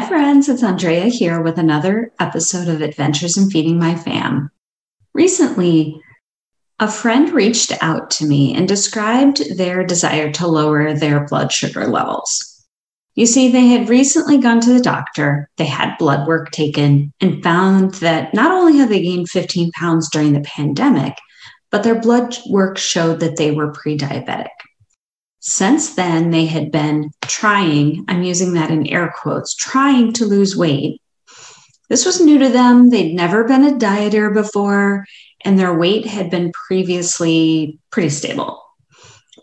Hi, friends. It's Andrea here with another episode of Adventures in Feeding My Fam. Recently, a friend reached out to me and described their desire to lower their blood sugar levels. You see, they had recently gone to the doctor, they had blood work taken, and found that not only had they gained 15 pounds during the pandemic, but their blood work showed that they were pre diabetic. Since then, they had been trying, I'm using that in air quotes, trying to lose weight. This was new to them. They'd never been a dieter before, and their weight had been previously pretty stable.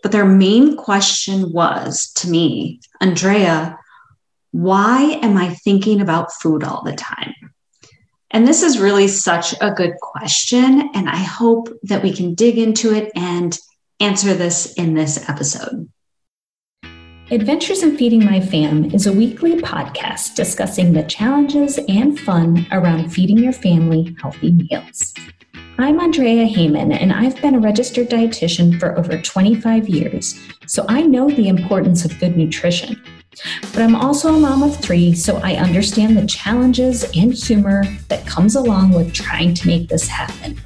But their main question was to me, Andrea, why am I thinking about food all the time? And this is really such a good question. And I hope that we can dig into it and answer this in this episode. Adventures in Feeding My Fam is a weekly podcast discussing the challenges and fun around feeding your family healthy meals. I'm Andrea Heyman, and I've been a registered dietitian for over 25 years, so I know the importance of good nutrition. But I'm also a mom of three, so I understand the challenges and humor that comes along with trying to make this happen.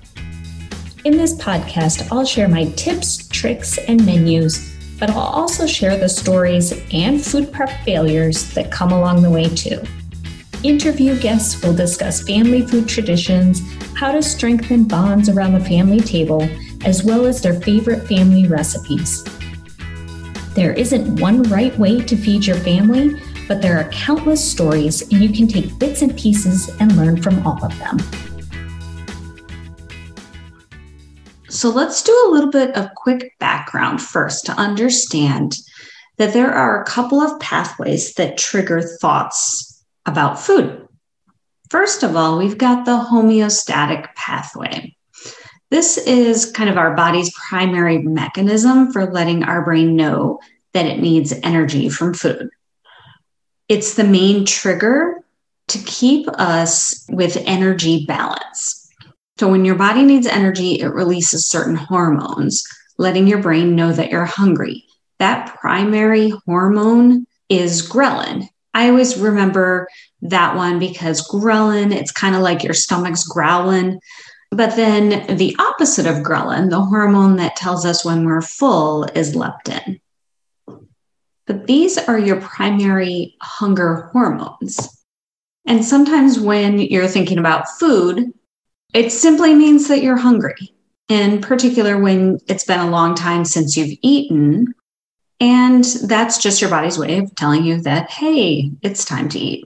In this podcast, I'll share my tips, tricks, and menus, but I'll also share the stories and food prep failures that come along the way too. Interview guests will discuss family food traditions, how to strengthen bonds around the family table, as well as their favorite family recipes. There isn't one right way to feed your family, but there are countless stories, and you can take bits and pieces and learn from all of them. So let's do a little bit of quick background first to understand that there are a couple of pathways that trigger thoughts about food. First of all, we've got the homeostatic pathway. This is kind of our body's primary mechanism for letting our brain know that it needs energy from food. It's the main trigger to keep us with energy balance. So, when your body needs energy, it releases certain hormones, letting your brain know that you're hungry. That primary hormone is ghrelin. I always remember that one because ghrelin, it's kind of like your stomach's growling. But then the opposite of ghrelin, the hormone that tells us when we're full, is leptin. But these are your primary hunger hormones. And sometimes when you're thinking about food, it simply means that you're hungry, in particular when it's been a long time since you've eaten. And that's just your body's way of telling you that, hey, it's time to eat.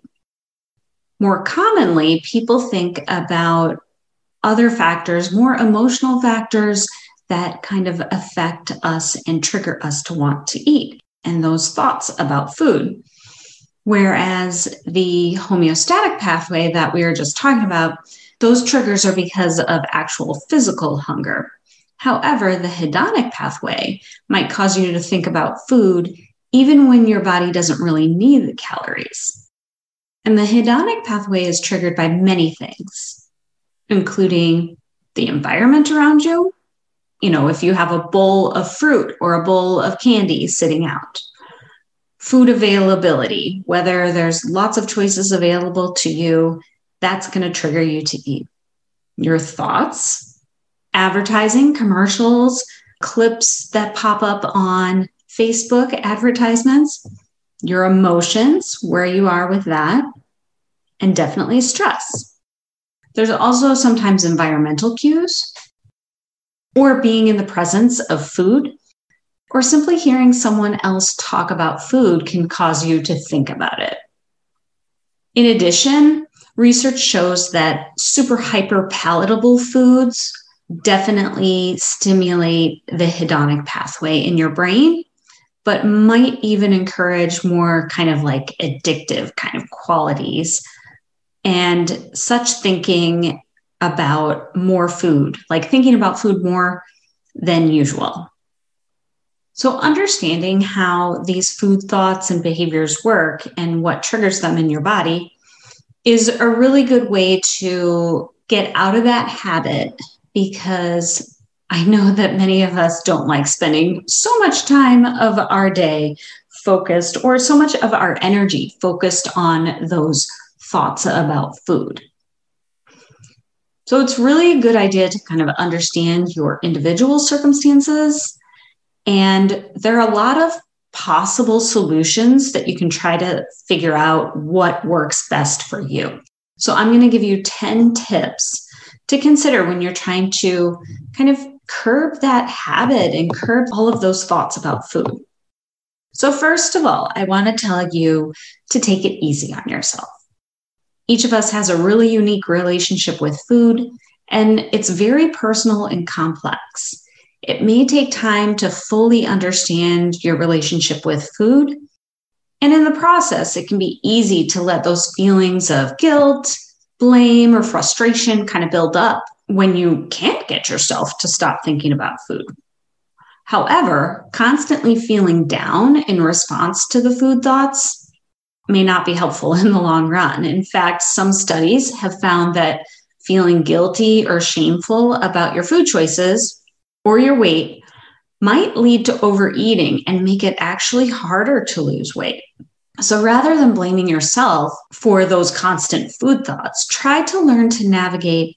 More commonly, people think about other factors, more emotional factors that kind of affect us and trigger us to want to eat and those thoughts about food. Whereas the homeostatic pathway that we were just talking about those triggers are because of actual physical hunger. However, the hedonic pathway might cause you to think about food even when your body doesn't really need the calories. And the hedonic pathway is triggered by many things, including the environment around you. You know, if you have a bowl of fruit or a bowl of candy sitting out, food availability, whether there's lots of choices available to you that's going to trigger you to eat. Your thoughts, advertising, commercials, clips that pop up on Facebook advertisements, your emotions, where you are with that, and definitely stress. There's also sometimes environmental cues or being in the presence of food or simply hearing someone else talk about food can cause you to think about it. In addition, research shows that super hyper palatable foods definitely stimulate the hedonic pathway in your brain, but might even encourage more kind of like addictive kind of qualities and such thinking about more food, like thinking about food more than usual. So, understanding how these food thoughts and behaviors work and what triggers them in your body is a really good way to get out of that habit because I know that many of us don't like spending so much time of our day focused or so much of our energy focused on those thoughts about food. So it's really a good idea to kind of understand your individual circumstances. And there are a lot of possible solutions that you can try to figure out what works best for you. So I'm going to give you 10 tips to consider when you're trying to kind of curb that habit and curb all of those thoughts about food. So, first of all, I want to tell you to take it easy on yourself. Each of us has a really unique relationship with food, and it's very personal and complex. It may take time to fully understand your relationship with food. And in the process, it can be easy to let those feelings of guilt, blame, or frustration kind of build up when you can't get yourself to stop thinking about food. However, constantly feeling down in response to the food thoughts may not be helpful in the long run. In fact, some studies have found that feeling guilty or shameful about your food choices or your weight might lead to overeating and make it actually harder to lose weight. So rather than blaming yourself for those constant food thoughts, try to learn to navigate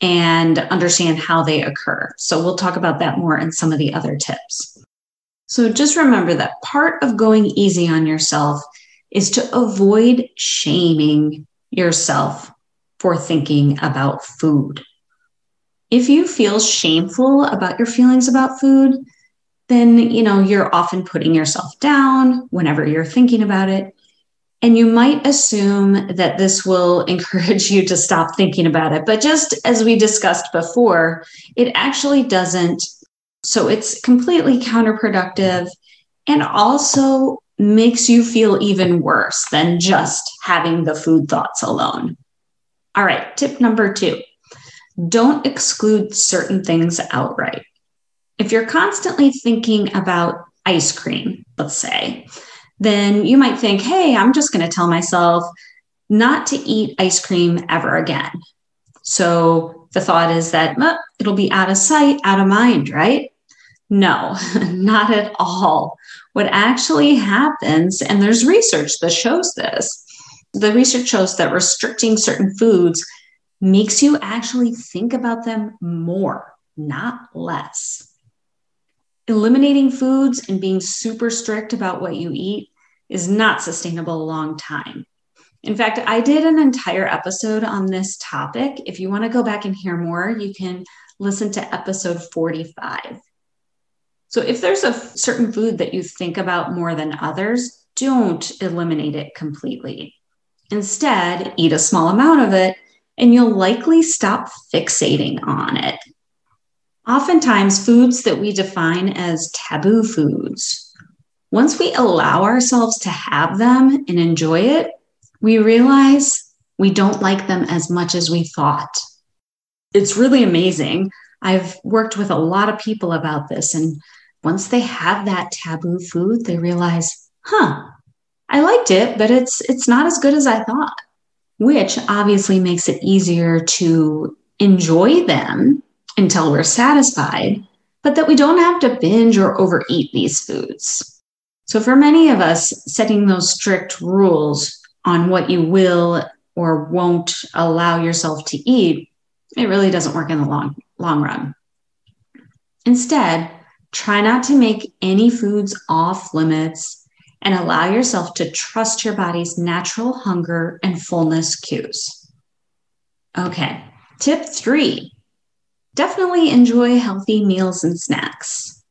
and understand how they occur. So we'll talk about that more in some of the other tips. So just remember that part of going easy on yourself is to avoid shaming yourself for thinking about food. If you feel shameful about your feelings about food, then you know you're often putting yourself down whenever you're thinking about it. And you might assume that this will encourage you to stop thinking about it. But just as we discussed before it actually doesn't. So it's completely counterproductive and also makes you feel even worse than just having the food thoughts alone. All right, tip number two don't exclude certain things outright. If you're constantly thinking about ice cream, let's say, then you might think, hey, I'm just going to tell myself not to eat ice cream ever again. So the thought is that it'll be out of sight, out of mind, right? No, not at all. What actually happens, and there's research that shows this, the research shows that restricting certain foods makes you actually think about them more, not less. Eliminating foods and being super strict about what you eat is not sustainable a long time. In fact, I did an entire episode on this topic. If you want to go back and hear more, you can listen to episode 45. So if there's a certain food that you think about more than others, don't eliminate it completely. Instead, eat a small amount of it and you'll likely stop fixating on it. Oftentimes, foods that we define as taboo foods, once we allow ourselves to have them and enjoy it, we realize we don't like them as much as we thought. It's really amazing. I've worked with a lot of people about this, and once they have that taboo food, they realize, huh, I liked it, but it's it's not as good as I thought, which obviously makes it easier to enjoy them until we're satisfied, but that we don't have to binge or overeat these foods. So for many of us, setting those strict rules on what you will or won't allow yourself to eat, it really doesn't work in the long long run. Instead, Try not to make any foods off limits and allow yourself to trust your body's natural hunger and fullness cues. Okay, tip three definitely enjoy healthy meals and snacks.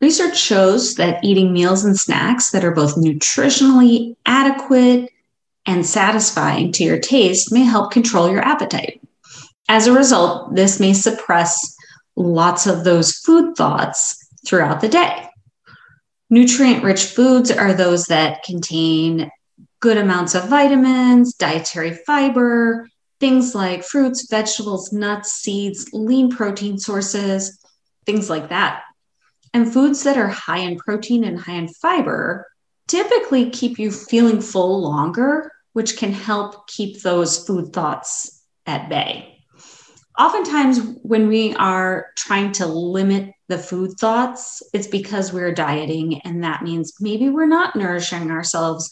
Research shows that eating meals and snacks that are both nutritionally adequate and satisfying to your taste may help control your appetite. As a result, this may suppress lots of those food thoughts throughout the day. Nutrient rich foods are those that contain good amounts of vitamins, dietary fiber, things like fruits, vegetables, nuts, seeds, lean protein sources, things like that. And foods that are high in protein and high in fiber typically keep you feeling full longer, which can help keep those food thoughts at bay. Oftentimes, when we are trying to limit the food thoughts, it's because we're dieting, and that means maybe we're not nourishing ourselves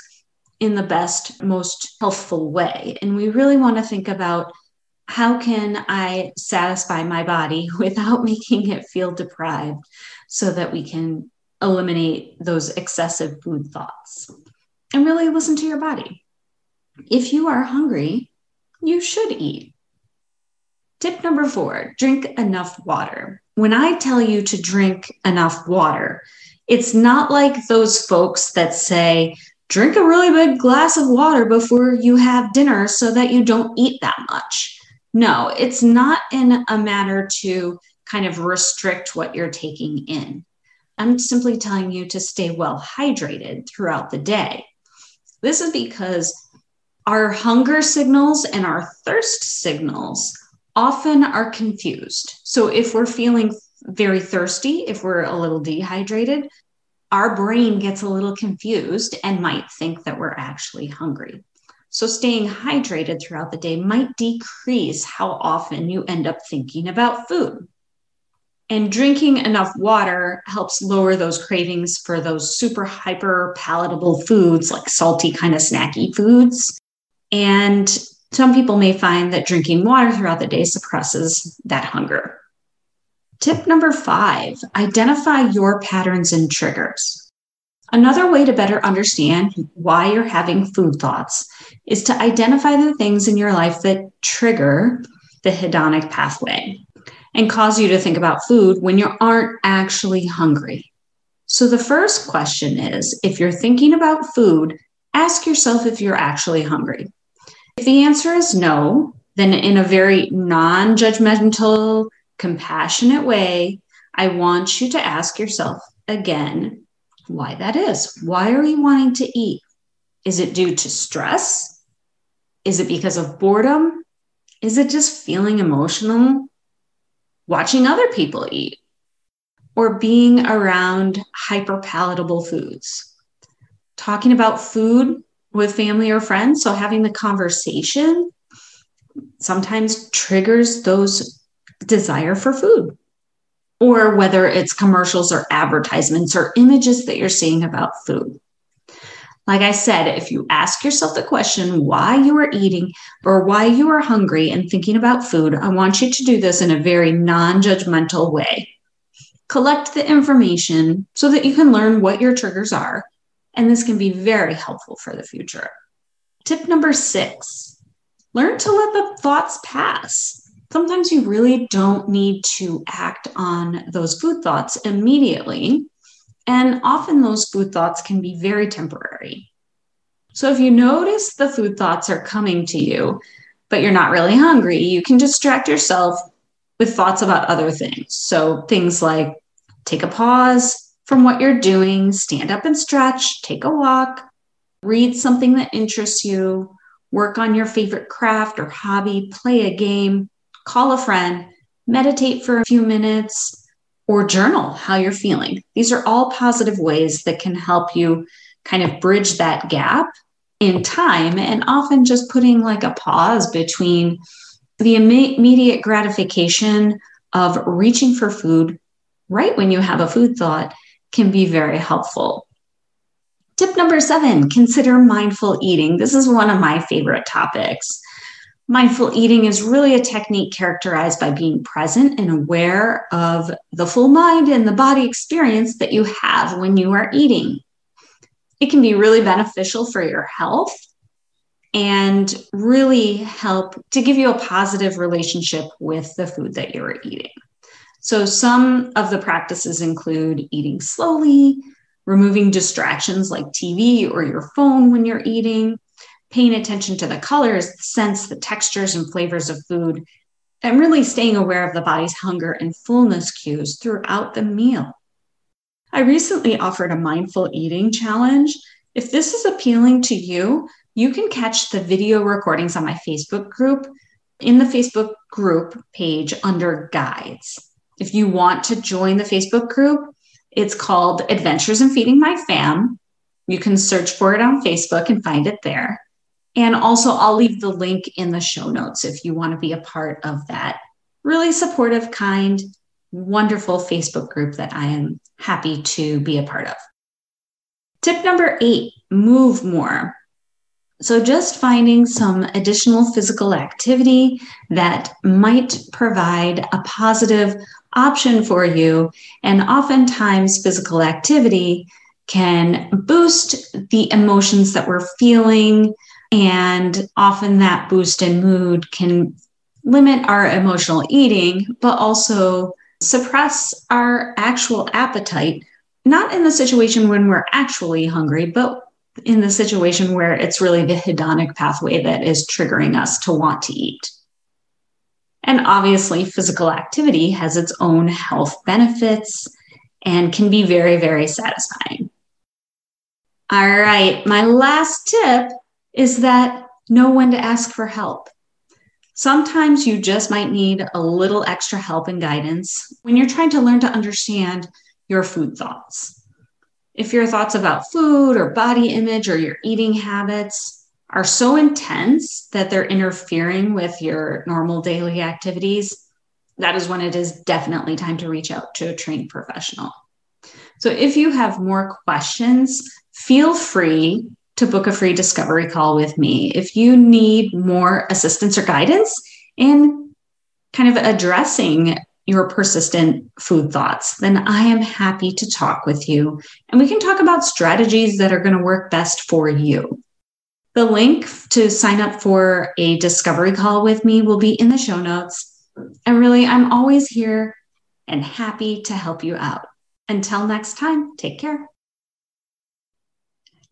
in the best, most healthful way. And we really want to think about how can I satisfy my body without making it feel deprived so that we can eliminate those excessive food thoughts and really listen to your body. If you are hungry, you should eat. Tip number four drink enough water. When I tell you to drink enough water, it's not like those folks that say, drink a really big glass of water before you have dinner so that you don't eat that much. No, it's not in a matter to kind of restrict what you're taking in. I'm simply telling you to stay well hydrated throughout the day. This is because our hunger signals and our thirst signals often are confused. So if we're feeling very thirsty, if we're a little dehydrated, our brain gets a little confused and might think that we're actually hungry. So, staying hydrated throughout the day might decrease how often you end up thinking about food. And drinking enough water helps lower those cravings for those super hyper palatable foods like salty, kind of snacky foods. And some people may find that drinking water throughout the day suppresses that hunger. Tip number five identify your patterns and triggers. Another way to better understand why you're having food thoughts is to identify the things in your life that trigger the hedonic pathway and cause you to think about food when you aren't actually hungry. So, the first question is if you're thinking about food, ask yourself if you're actually hungry. If the answer is no, then in a very non judgmental, compassionate way, I want you to ask yourself again why that is. Why are you wanting to eat? Is it due to stress? Is it because of boredom? Is it just feeling emotional? watching other people eat, or being around hyper palatable foods. Talking about food with family or friends. So having the conversation sometimes triggers those desire for food. Or whether it's commercials or advertisements or images that you're seeing about food. Like I said, if you ask yourself the question why you are eating or why you are hungry and thinking about food, I want you to do this in a very non judgmental way. Collect the information so that you can learn what your triggers are, and this can be very helpful for the future. Tip number six learn to let the thoughts pass. Sometimes you really don't need to act on those food thoughts immediately and often those food thoughts can be very temporary. So if you notice the food thoughts are coming to you, but you're not really hungry, you can distract yourself with thoughts about other things. So things like take a pause from what you're doing, stand up and stretch, take a walk, read something that interests you, work on your favorite craft or hobby, play a game, call a friend, meditate for a few minutes, or journal how you're feeling. These are all positive ways that can help you kind of bridge that gap in time and often just putting like a pause between the immediate gratification of reaching for food right when you have a food thought can be very helpful. Tip number seven consider mindful eating. This is one of my favorite topics. Mindful eating is really a technique characterized by being present and aware of the full mind and the body experience that you have when you are eating. It can be really beneficial for your health and really help to give you a positive relationship with the food that you're eating. So, some of the practices include eating slowly, removing distractions like TV or your phone when you're eating, paying attention to the colors, the scents, the textures, and flavors of food, and really staying aware of the body's hunger and fullness cues throughout the meal. I recently offered a mindful eating challenge. If this is appealing to you, you can catch the video recordings on my Facebook group in the Facebook group page under guides. If you want to join the Facebook group, it's called Adventures in Feeding My Fam. You can search for it on Facebook and find it there. And also, I'll leave the link in the show notes if you want to be a part of that really supportive, kind, wonderful Facebook group that I am happy to be a part of. Tip number eight move more. So, just finding some additional physical activity that might provide a positive option for you. And oftentimes, physical activity can boost the emotions that we're feeling. And often, that boost in mood can limit our emotional eating, but also suppress our actual appetite, not in the situation when we're actually hungry, but in the situation where it's really the hedonic pathway that is triggering us to want to eat. And obviously, physical activity has its own health benefits and can be very, very satisfying. All right, my last tip is that know when to ask for help. Sometimes you just might need a little extra help and guidance when you're trying to learn to understand your food thoughts. If your thoughts about food or body image or your eating habits are so intense that they're interfering with your normal daily activities, that is when it is definitely time to reach out to a trained professional. So if you have more questions, feel free to book a free discovery call with me. If you need more assistance or guidance in kind of addressing your persistent food thoughts, then I am happy to talk with you and we can talk about strategies that are going to work best for you. The link to sign up for a discovery call with me will be in the show notes. And really, I'm always here and happy to help you out. Until next time, take care.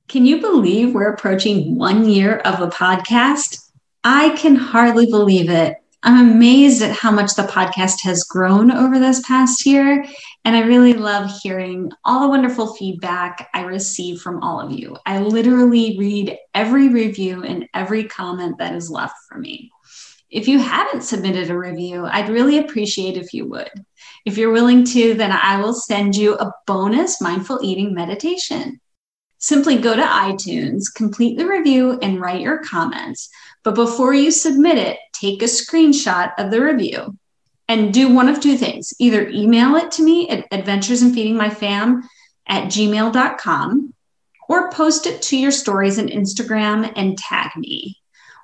Can you believe we're approaching one year of a podcast? I can hardly believe it. I'm amazed at how much the podcast has grown over this past year. And I really love hearing all the wonderful feedback I receive from all of you. I literally read every review and every comment that is left for me. If you haven't submitted a review, I'd really appreciate if you would. If you're willing to, then I will send you a bonus mindful eating meditation. Simply go to iTunes, complete the review, and write your comments. But before you submit it, take a screenshot of the review and do one of two things either email it to me at adventures in feeding my fam at gmail.com or post it to your stories on Instagram and tag me.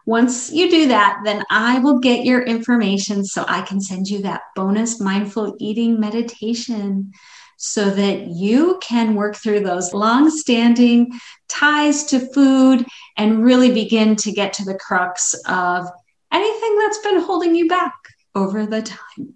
Once you do that, then I will get your information so I can send you that bonus mindful eating meditation so that you can work through those long-standing ties to food and really begin to get to the crux of anything that's been holding you back over the time.